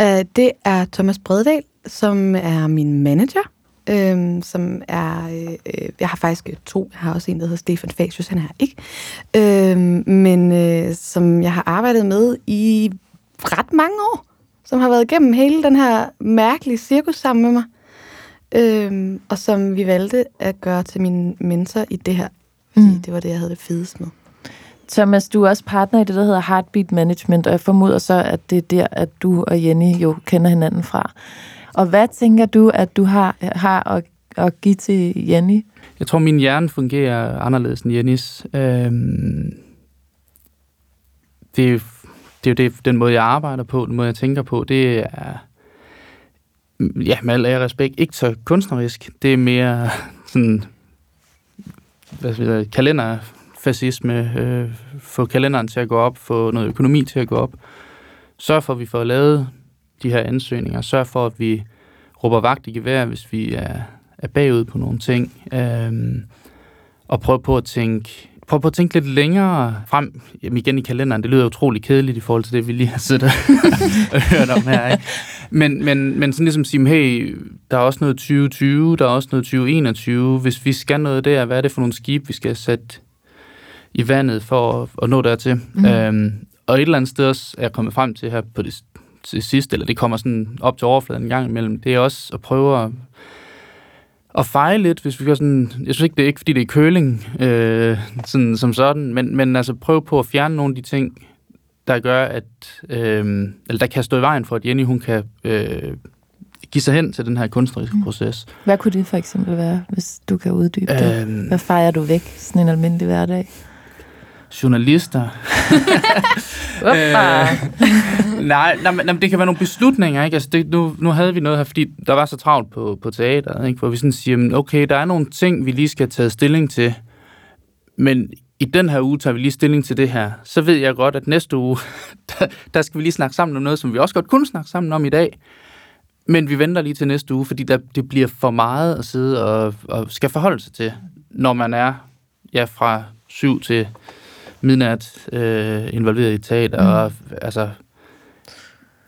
øh, det er Thomas Breddal, som er min manager, øhm, som er, øh, jeg har faktisk to, jeg har også en, der hedder Stefan Fasius, han er ikke, øhm, men øh, som jeg har arbejdet med i ret mange år som har været igennem hele den her mærkelige cirkus sammen med mig, øhm, og som vi valgte at gøre til min mentor i det her, fordi mm. det var det, jeg havde det fedest med. Thomas, du er også partner i det, der hedder Heartbeat Management, og jeg formoder så, at det er der, at du og Jenny jo kender hinanden fra. Og hvad tænker du, at du har, har at, at give til Jenny? Jeg tror, min hjerne fungerer anderledes end Jennys. Øhm, det er det er jo det, den måde, jeg arbejder på, den måde, jeg tænker på, det er, ja, med al respekt, ikke så kunstnerisk. Det er mere sådan hvad skal jeg, kalenderfascisme, øh, få kalenderen til at gå op, få noget økonomi til at gå op. Sørg for, at vi får lavet de her ansøgninger. Sørg for, at vi råber vagt i gevær, hvis vi er, er bagud på nogle ting. Øh, og prøv på at tænke prøv at tænke lidt længere frem jamen igen i kalenderen. Det lyder utrolig kedeligt i forhold til det, vi lige har siddet og hørt om her. Ikke? Men, men, men sådan ligesom sige, hey, der er også noget 2020, der er også noget 2021. Hvis vi skal noget der, hvad er det for nogle skib, vi skal sætte i vandet for at, at nå dertil? Mm. Øhm, og et eller andet sted også er jeg kommet frem til her på det, til sidst, eller det kommer sådan op til overfladen en gang imellem, det er også at prøve at at fejle lidt, hvis vi gør sådan, jeg synes ikke, det er ikke, fordi det er køling, øh, sådan, som sådan, men, men altså prøv på at fjerne nogle af de ting, der gør, at, øh, eller der kan stå i vejen for, at Jenny, hun kan øh, give sig hen til den her kunstneriske mm. proces. Hvad kunne det for eksempel være, hvis du kan uddybe det? Øh, Hvad fejrer du væk sådan en almindelig hverdag? Journalister. øh, nej, nej, men, det kan være nogle beslutninger, ikke? Altså, det, nu, nu havde vi noget her, fordi der var så travlt på, på teateret, ikke? Hvor vi sådan siger, okay, der er nogle ting, vi lige skal tage stilling til, men i den her uge tager vi lige stilling til det her. Så ved jeg godt, at næste uge, der, der skal vi lige snakke sammen om noget, som vi også godt kunne snakke sammen om i dag. Men vi venter lige til næste uge, fordi der, det bliver for meget at sidde og, og skal forholde sig til, når man er ja, fra syv til midnat øh, involveret i teater, mm. og altså,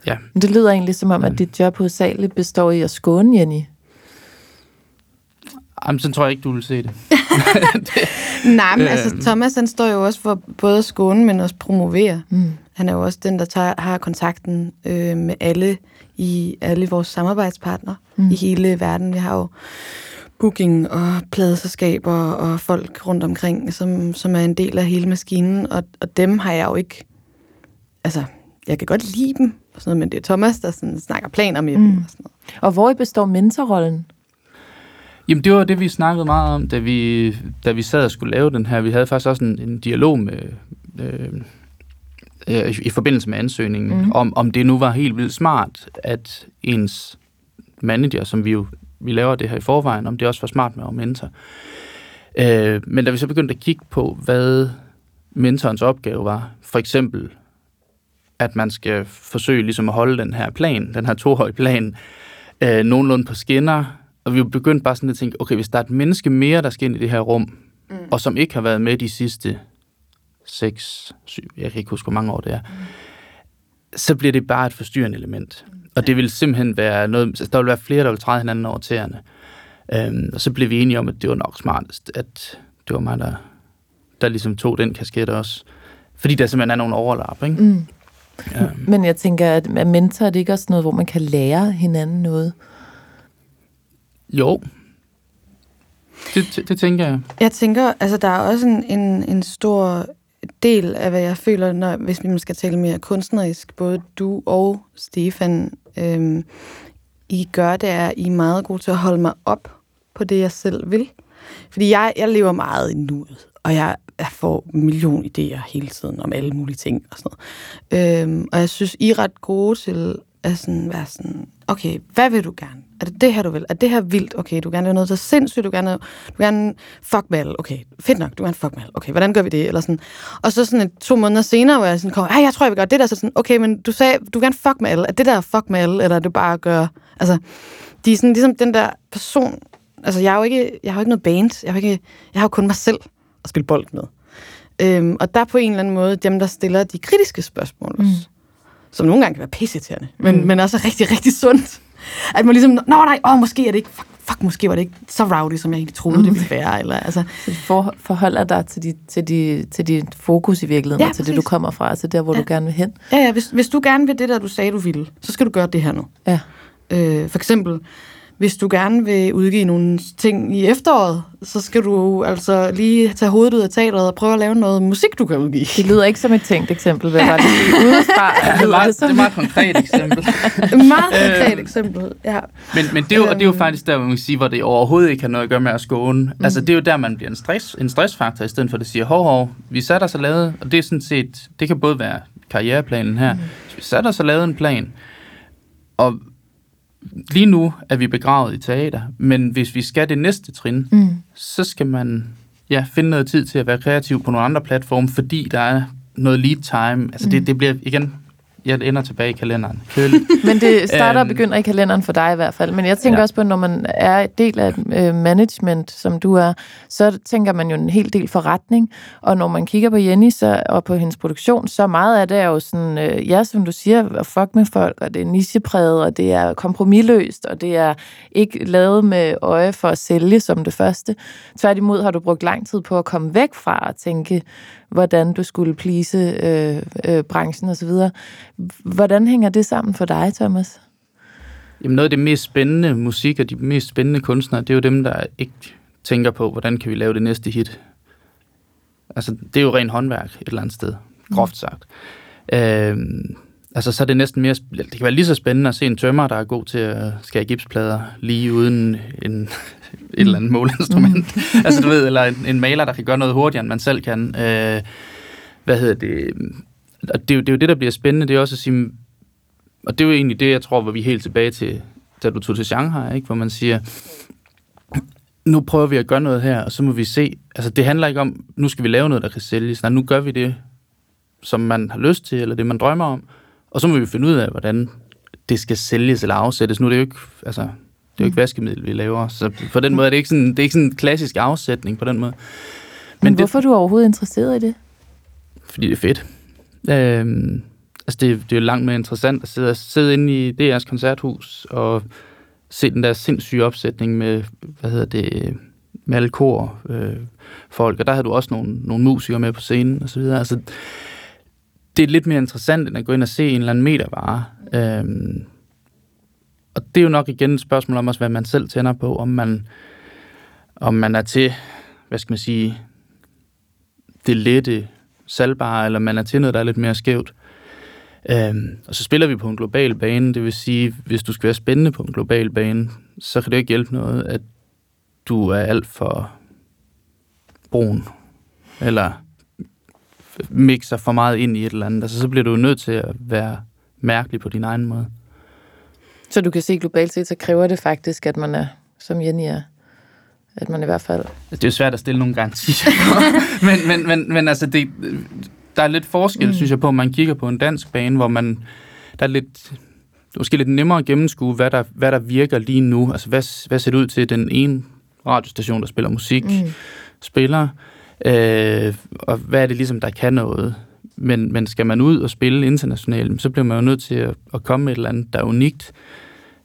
ja. Det lyder egentlig som om, at dit job hovedsageligt består i at skåne Jenny. Jamen, sådan tror jeg ikke, du vil se det. det Nej, men altså, øhm. Thomas, han står jo også for både at skåne, men også promovere. Mm. Han er jo også den, der tager, har kontakten øh, med alle i alle vores samarbejdspartnere mm. i hele verden. Vi har jo booking og pladeselskaber og folk rundt omkring, som, som er en del af hele maskinen, og, og dem har jeg jo ikke... Altså, jeg kan godt lide dem, og sådan noget, men det er Thomas, der sådan snakker planer med mm. dem. Og, sådan noget. og hvor består mentorrollen? Jamen, det var det, vi snakkede meget om, da vi, da vi sad og skulle lave den her. Vi havde faktisk også en, en dialog med... Øh, øh, i forbindelse med ansøgningen, mm. om, om det nu var helt vildt smart, at ens manager, som vi jo vi laver det her i forvejen, om det også var smart med at mentor. Øh, men da vi så begyndte at kigge på, hvad mentorens opgave var, for eksempel, at man skal forsøge ligesom at holde den her plan, den her tohøj plan, øh, nogenlunde på skinner, og vi begyndte bare sådan at tænke, okay, hvis der er et menneske mere, der skal ind i det her rum, mm. og som ikke har været med de sidste 6, 7, jeg kan ikke huske, hvor mange år det er, mm. så bliver det bare et forstyrrende element. Og det vil simpelthen være noget, altså, der vil være flere, der vil træde hinanden over tæerne. Øhm, og så blev vi enige om, at det var nok smartest, at det var mig, der, der ligesom tog den kasket også. Fordi der simpelthen er nogle overlap, ikke? Mm. Ja. Men jeg tænker, at mentor, er det ikke også noget, hvor man kan lære hinanden noget? Jo. Det, det, det tænker jeg. Jeg tænker, altså der er også en, en, en stor del af, hvad jeg føler, når, hvis vi skal tale mere kunstnerisk, både du og Stefan, øhm, I gør, det er, I er meget gode til at holde mig op på det, jeg selv vil. Fordi jeg, jeg lever meget i nuet, og jeg, jeg får million idéer hele tiden om alle mulige ting og sådan noget. Øhm, og jeg synes, I er ret gode til at sådan være sådan, okay, hvad vil du gerne? Er det det her, du vil? Er det her vildt? Okay, du vil gerne lave noget så sindssygt, du vil gerne, du vil gerne fuck med alle. Okay, fedt nok, du vil gerne fuck med alle. Okay, hvordan gør vi det? Eller sådan. Og så sådan et, to måneder senere, hvor jeg sådan kommer, jeg tror, jeg vil gøre det der. Så sådan, okay, men du sagde, du vil gerne fuck med alle. Er det der fuck med alle, eller er det bare at gøre... Altså, de er sådan ligesom den der person... Altså, jeg, er jo ikke, jeg har jo ikke noget band. Jeg har, ikke, jeg har jo kun mig selv at spille bold med. Øhm, og der er på en eller anden måde dem, der stiller de kritiske spørgsmål også. Mm. Som nogle gange kan være pisseirriterende, men, mm. men også rigtig, rigtig sundt. At man ligesom, nå nej, åh, måske er det ikke, fuck, fuck, måske var det ikke så rowdy, som jeg egentlig troede, mm. det ville være. Eller, altså. Så du for, forholder dig til, dit, til, de, til dit fokus i virkeligheden, ja, og til præcis. det, du kommer fra, altså der, hvor ja. du gerne vil hen. Ja, ja, hvis, hvis du gerne vil det der, du sagde, du ville, så skal du gøre det her nu. Ja. Øh, for eksempel, hvis du gerne vil udgive nogle ting i efteråret, så skal du altså lige tage hovedet ud af teateret og prøve at lave noget musik, du kan udgive. Det lyder ikke som et tænkt eksempel, vil jeg bare lige udefra. det, er meget, det er et meget konkret eksempel. et meget konkret øhm, eksempel, ja. Men, men det, er jo, det er jo øhm. faktisk der, hvor man kan sige, hvor det overhovedet ikke har noget at gøre med at skåne. Mm. Altså, det er jo der, man bliver en, stress, en stressfaktor, i stedet for at det siger, hov, hov, vi satte os og lavede, og det er sådan set, det kan både være karriereplanen her, mm. vi satte os og lavede en plan, og lige nu er vi begravet i teater, men hvis vi skal det næste trin, mm. så skal man ja, finde noget tid til at være kreativ på nogle andre platforme, fordi der er noget lead time. Altså, mm. det, det bliver igen jeg ender tilbage i kalenderen. Men det starter og øhm. begynder i kalenderen for dig i hvert fald. Men jeg tænker ja. også på, når man er del af et management, som du er, så tænker man jo en hel del forretning. Og når man kigger på Jenny så, og på hendes produktion, så meget af det er jo sådan, øh, ja, som du siger, fuck med folk, og det er nichepræget, og det er kompromilløst, og det er ikke lavet med øje for at sælge som det første. Tværtimod har du brugt lang tid på at komme væk fra at tænke, hvordan du skulle plise øh, øh, branchen osv. Hvordan hænger det sammen for dig, Thomas? Jamen noget af det mest spændende musik og de mest spændende kunstnere, det er jo dem, der ikke tænker på, hvordan kan vi lave det næste hit. Altså, det er jo ren håndværk et eller andet sted, groft sagt. Mm. Øhm, altså, så er det næsten mere... Det kan være lige så spændende at se en tømmer, der er god til at skære gipsplader lige uden en, et eller andet måleinstrument. Mm. altså du ved, eller en, en maler, der kan gøre noget hurtigere, end man selv kan. Øh, hvad hedder det? Og det, det er jo det, der bliver spændende, det er også at sige, og det er jo egentlig det, jeg tror, hvor vi er helt tilbage til, da du tog til Shanghai, ikke? hvor man siger, nu prøver vi at gøre noget her, og så må vi se, altså det handler ikke om, nu skal vi lave noget, der kan sælges, nej, nu gør vi det, som man har lyst til, eller det, man drømmer om, og så må vi finde ud af, hvordan det skal sælges eller afsættes. Nu er det jo ikke, altså, det er jo ikke vaskemiddel, vi laver. Så på den måde er det ikke sådan, det er ikke sådan en klassisk afsætning på den måde. Men, Men hvorfor det, er du overhovedet interesseret i det? Fordi det er fedt. Øhm, altså det, det er jo langt mere interessant at sidde, sidde inde i DR's koncerthus og se den der sindssyge opsætning med, hvad hedder det, med alle kor, øh, folk, og der havde du også nogle, nogle musikere med på scenen og så videre. Altså, det er lidt mere interessant, end at gå ind og se en eller anden metervare. Øhm, og det er jo nok igen et spørgsmål om også, hvad man selv tænder på, om man, om man er til, hvad skal man sige, det lette, salgbare, eller man er til noget, der er lidt mere skævt. Øhm, og så spiller vi på en global bane, det vil sige, hvis du skal være spændende på en global bane, så kan det ikke hjælpe noget, at du er alt for brun, eller mixer for meget ind i et eller andet. Altså, så bliver du nødt til at være mærkelig på din egen måde. Så du kan se globalt set, så kræver det faktisk, at man er, som Jenny er, at man i hvert fald... Det er jo svært at stille nogle garantier men, men, men, men altså, det, der er lidt forskel, mm. synes jeg, på, om man kigger på en dansk bane, hvor man... Der er lidt, måske lidt nemmere at gennemskue, hvad der, hvad der virker lige nu. Altså, hvad, hvad ser det ud til, den ene radiostation, der spiller musik, mm. spiller, øh, og hvad er det ligesom, der kan noget. Men, men skal man ud og spille internationalt, så bliver man jo nødt til at, at komme med et eller andet, der er unikt.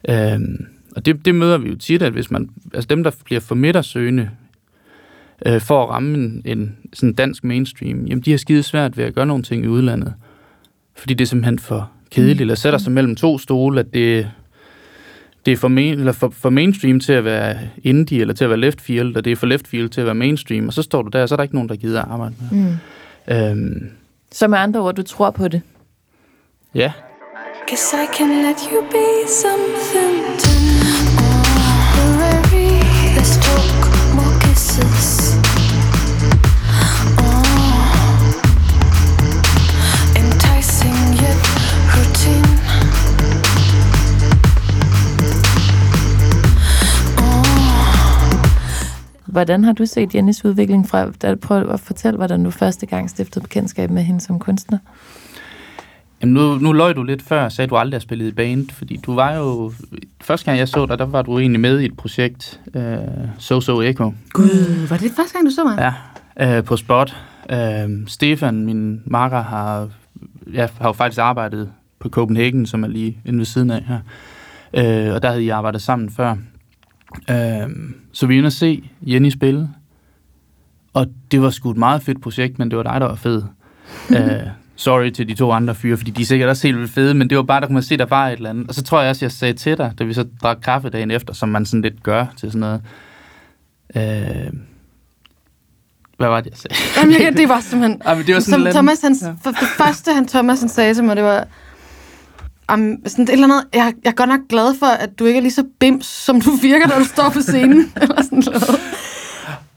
Øhm, og det, det møder vi jo tit, at hvis man, altså dem, der bliver for midtersøgende øh, for at ramme en, en sådan dansk mainstream, jamen de har skide svært ved at gøre nogle ting i udlandet. Fordi det er simpelthen for kedeligt, mm. eller sætter sig mellem to stole, at det, det er for, main, eller for, for mainstream til at være indie, eller til at være left field, og det er for left field til at være mainstream, og så står du der, og så er der ikke nogen, der gider arbejde med. Mm. Øhm, så med andre ord, du tror på det? Ja. Cause I can let you be something to talk, more kisses Hvordan har du set Jennys udvikling fra, da, prøv at fortælle, hvordan du første gang stiftede bekendtskab med hende som kunstner? Jamen nu, nu løj du lidt før, sagde du aldrig har spillet i band, fordi du var jo, første gang jeg så dig, der var du egentlig med i et projekt, uh, So So Echo. Gud, var det første gang du så mig? Ja, uh, på Spot. Uh, Stefan, min makker, har, jeg har jo faktisk arbejdet på Copenhagen, som er lige inde ved siden af her. Uh, og der havde I arbejdet sammen før. Uh, så vi er inde og se Jenny spille, og det var sgu et meget fedt projekt, men det var dig, der var fed. uh, sorry til de to andre fyre, fordi de er sikkert også helt vildt fede, men det var bare, der kunne man se, der var et eller andet. Og så tror jeg også, jeg sagde til dig, da vi så drak kaffe dagen efter, som man sådan lidt gør til sådan noget. Øh, hvad var det, jeg sagde? Jamen, ja, det var simpelthen... Jamen, det var sådan som lidt, Thomas, han, for, det første, han Thomas han sagde til mig, det var... Um, sådan et eller andet, jeg, jeg er godt nok glad for, at du ikke er lige så bims, som du virker, når du står på scenen. eller sådan noget.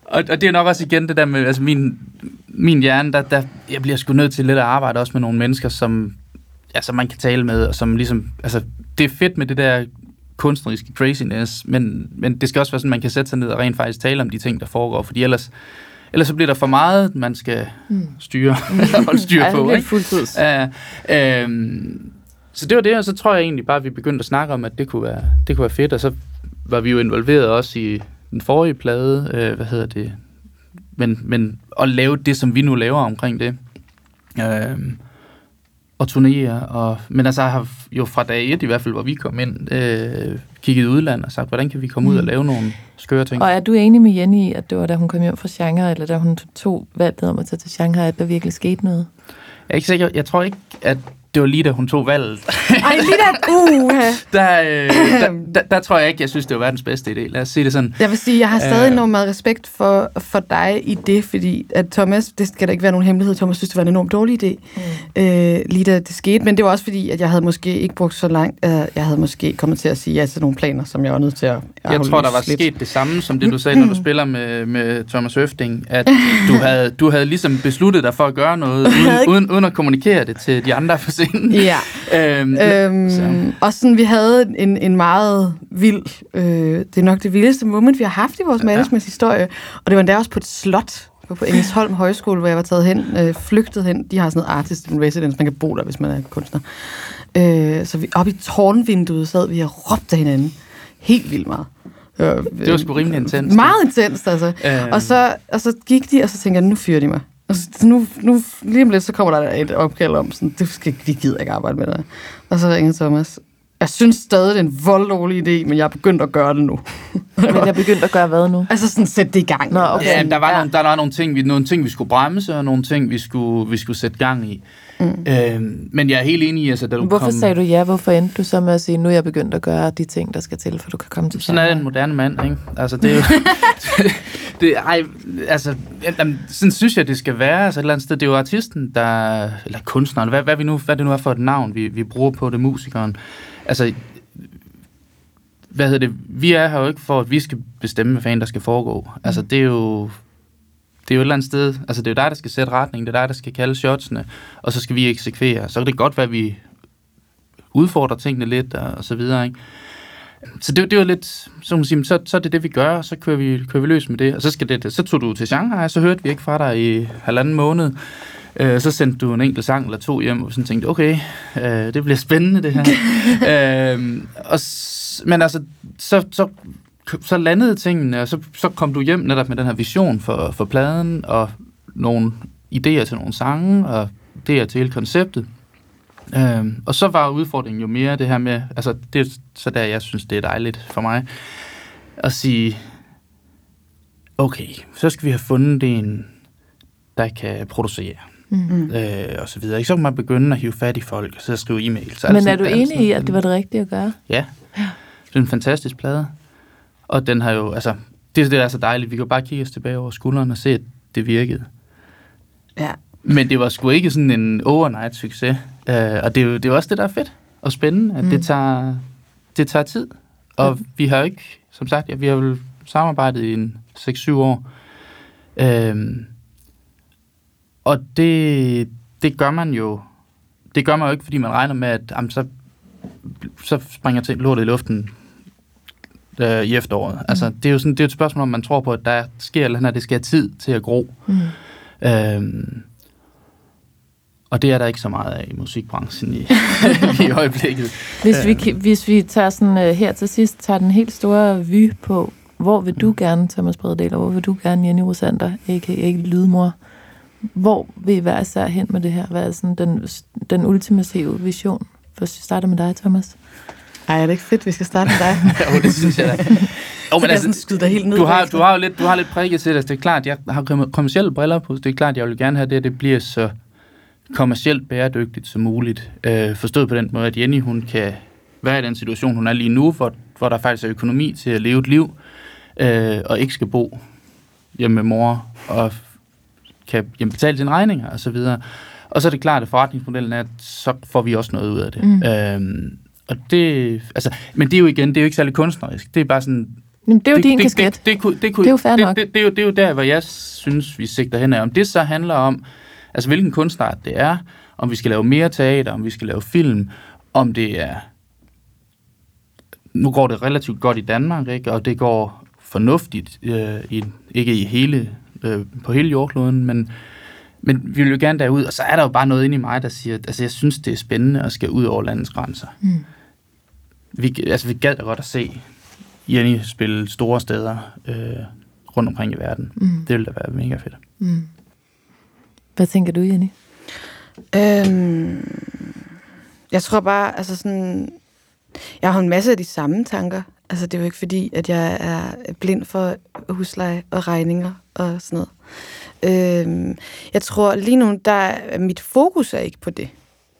Og, og det er nok også igen det der med, altså min, min hjerne, der, der, jeg bliver sgu nødt til lidt at arbejde også med nogle mennesker, som, ja, som man kan tale med, og som ligesom, altså det er fedt med det der kunstneriske craziness, men, men det skal også være sådan, man kan sætte sig ned og rent faktisk tale om de ting, der foregår, fordi ellers, Ellers så bliver der for meget, man skal Mm. styre holde styr på. det er Ikke? fuldtids. Ja, øhm, så det var det, og så tror jeg egentlig bare, at vi begyndte at snakke om, at det kunne være, det kunne være fedt, og så var vi jo involveret også i den forrige plade, øh, hvad hedder det, men, men at lave det, som vi nu laver omkring det. Øhm, og turnere, og, men altså jeg har jo fra dag et i hvert fald, hvor vi kom ind, øh, kigget i udlandet og sagt, hvordan kan vi komme ud og Mm. lave nogle skøre ting. Og er du enig med Jenny i, at det var da hun kom hjem fra Shanghai, eller da hun tog valget om at tage til Shanghai, at der virkelig skete noget? Jeg er ikke sikker, jeg tror ikke, at det var lige da hun tog valget. Ej, lige da... Uh, der, øh, der, der, der tror jeg ikke, jeg synes, det var verdens bedste idé. Lad os sige det sådan. Jeg vil sige, jeg har stadig Øh. enormt meget respekt for, for dig i det, fordi at Thomas, det skal da ikke være nogen hemmelighed, Thomas synes, det var en enormt dårlig idé, mm. øh, lige da det skete. Men det var også fordi, at jeg havde måske ikke brugt så langt, øh, jeg havde måske kommet til at sige ja til nogle planer, som jeg var nødt til at Jeg tror, der var aflyse lidt. sket det samme, som det du sagde, når du spiller med, med Thomas Øfting, at du havde, du havde ligesom besluttet dig for at gøre noget, uden, uden, uden at kommunikere det til de andre på scenen. Ja, Øhm, øhm, så. og sådan, vi havde en, en meget vild, øh, det er nok det vildeste moment, vi har haft i vores Ja. managements historie, og det var endda også på et slot, på, på Engelsholm Højskole, hvor jeg var taget hen, øh, flygtet hen. De har sådan noget artist in residence, man kan bo der, hvis man er kunstner. Øh, så vi, oppe i tårnvinduet sad vi og råbte hinanden. Helt vildt meget. Øh, Det var sgu rimelig intenst. Meget intenst, altså. Øhm, Og så, og så gik de, og så tænkte jeg, nu fyrer de mig. Og så, så nu, nu, lige om lidt, så kommer der et opkald om, sådan, det skal, vi gider ikke arbejde med dig. Og så ringede Thomas. Jeg synes stadig, det er en volddårlig idé, men jeg er begyndt at gøre det nu. Men jeg begyndte at gøre hvad nu? altså sådan, sæt det i gang. Nå, okay. Ja, der var, ja. nogle, der var nogle ting, vi, nogle ting, vi skulle bremse, og nogle ting, vi skulle, vi skulle sætte gang i. Mm. Øhm, men jeg er helt enig i, altså, da du Hvorfor kom... sagde du ja? Hvorfor endte du så med at sige, nu er jeg begyndt at gøre de ting, der skal til, for du kan komme til Sådan er en moderne mand, ikke? Altså, det er jo... det, ej, altså, jamen, sådan synes jeg, det skal være. Altså, et eller andet sted, det er jo artisten, der... Eller kunstneren, hvad, hvad, vi nu, hvad det nu er for et navn, vi, vi bruger på det, musikeren. Altså, hvad hedder det? Vi er her jo ikke for, at vi skal bestemme, hvad fanden der skal foregå. Altså, det er jo... Det er jo et eller andet sted, altså det er jo dig, der skal sætte retningen, det er dig, der skal kalde shotsene, og så skal vi eksekvere. Så kan det godt være, at vi udfordrer tingene lidt, og, og så videre, ikke? Så det, det var lidt, så, man sige, så, så er det det, vi gør, og så kører vi, kører vi løs med det. Og så, skal det, så tog du til Shanghai, så hørte vi ikke fra dig i halvanden måned. Øh, så sendte du en enkelt sang eller to hjem, og sådan tænkte, okay, øh, det bliver spændende det her. øh, og, men altså, så, så, så landede tingene, og så, så kom du hjem netop med den her vision for, for pladen, og nogle idéer til nogle sange, og idéer til hele konceptet. Øhm, og så var udfordringen jo mere det her med, altså det er så der, jeg synes, det er dejligt for mig, at sige, okay, så skal vi have fundet en, der kan producere, Mm. øh, og så videre. Ikke så kan man begynde at hive fat i folk, og så skrive e-mails. Men er du enig i, at det var det rigtige at gøre? Ja, det er en fantastisk plade. Og den har jo, altså, det er det, der er så dejligt. Vi kan jo bare kigge os tilbage over skulderen og se, at det virkede. Ja. Men det var sgu ikke sådan en overnight succes. Uh, og det er jo det er jo også det, der er fedt og spændende, at mm. Mm. det, tager, det tager tid. Og Ja. vi har jo ikke, som sagt, ja, vi har vel samarbejdet i en 6-7 år. Øhm, og det, det gør man jo det gør man jo ikke, fordi man regner med, at jamen, så, så springer ting lortet i luften øh, i efteråret. Mm. Altså, det er jo sådan, det er et spørgsmål, om man tror på, at der sker eller andet, det skal have tid til at gro. Mm. Øhm, og det er der ikke så meget af i musikbranchen i, i øjeblikket. Hvis, vi, ki- hvis vi tager sådan uh, her til sidst, tager den helt store vy på, hvor vil du gerne, Thomas Brededal, og hvor vil du gerne, Jenny Rosander, a.k.a. Lydmor, hvor vil I hver især hen med det her? Hvad er sådan den, den ultimative vision? Først starter med dig, Thomas. Ej, er det ikke fedt, vi skal starte med dig? jo, det synes jeg da. Jo, men altså, skyde dig helt ned. du har, du har jo lidt, du har lidt prikket til det. Det er klart, jeg har kommer- kommercielle briller på. så Det er klart, jeg vil gerne have det, at det bliver så kommercielt bæredygtigt som muligt. Øh, forstået på den måde, at Jenny, hun kan være i den situation, hun er lige nu, hvor, hvor der faktisk er økonomi til at leve et liv, øh, og ikke skal bo hjemme med mor, og kan jamen, betale sine regninger og så videre. Og så er det klart, at forretningsmodellen er, at så får vi også noget ud af det. Mm. Øhm, og det, altså, men det er jo igen, det er jo ikke særlig kunstnerisk. Det er bare sådan, Jamen, det er jo din det, kasket. det, det, det, kunne, det, kunne, Det er jo fair det, nok. Det, det, det, er jo, det er jo der, hvor jeg synes, vi sigter hen af. Om det så handler om, altså hvilken kunstart det er, om vi skal lave mere teater, om vi skal lave film, om det er... Nu går det relativt godt i Danmark, ikke? og det går fornuftigt, øh, i, ikke i hele øh, på hele jordkloden, men, men vi vil jo gerne derud, og så er der jo bare noget inde i mig, der siger, at altså, jeg synes, det er spændende at skal ud over landets grænser. Mm. Vi, altså, vi gad da godt at se Jenny spille store steder øh, rundt omkring i verden. Mm. Det ville da være mega fedt. Mm. Hvad tænker du, Jenny? Øhm, jeg tror bare, altså sådan, jeg har en masse af de samme tanker. Altså det er jo ikke fordi, at jeg er blind for husleje og regninger og sådan noget. Øhm, jeg tror lige nu, der er, mit fokus er ikke på det.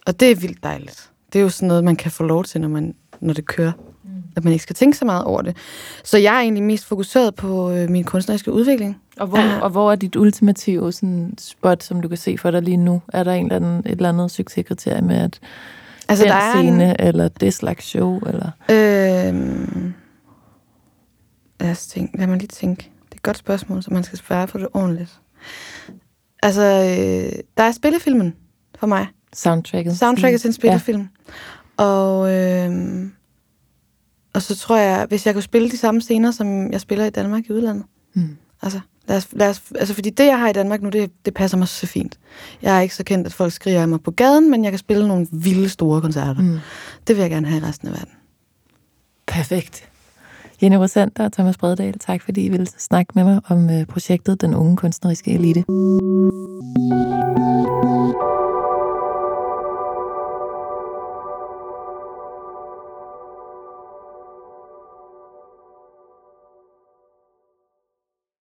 Og det er vildt dejligt. Det er jo sådan noget, man kan få lov til, når, man, når det kører. Mm. At man ikke skal tænke så meget over det. Så jeg er egentlig mest fokuseret på øh, min kunstneriske udvikling. Og hvor, og hvor er dit ultimative sådan, spot, som du kan se for dig lige nu? Er der en eller anden, et eller andet succeskriterie med, at altså, den der er scene, en... eller det slags show? Eller? Øhm, lad, os tænke, lad mig lige tænke. Det er et godt spørgsmål, så man skal svare på det ordentligt. Altså, øh, der er spillefilmen for mig. Soundtracket. Soundtracket til en spillefilm. Ja. Og, øh, og så tror jeg, hvis jeg kunne spille de samme scener, som jeg spiller i Danmark i udlandet. Mm. Altså, lad os, lad os, altså, fordi det, jeg har i Danmark nu, det, det passer mig så fint. Jeg er ikke så kendt, at folk skriger af mig på gaden, men jeg kan spille nogle vilde, store koncerter. Mm. Det vil jeg gerne have i resten af verden. Perfekt. Jenny Rosander og Thomas Bredal, tak fordi I ville snakke med mig om øh, projektet Den Unge Kunstneriske Elite.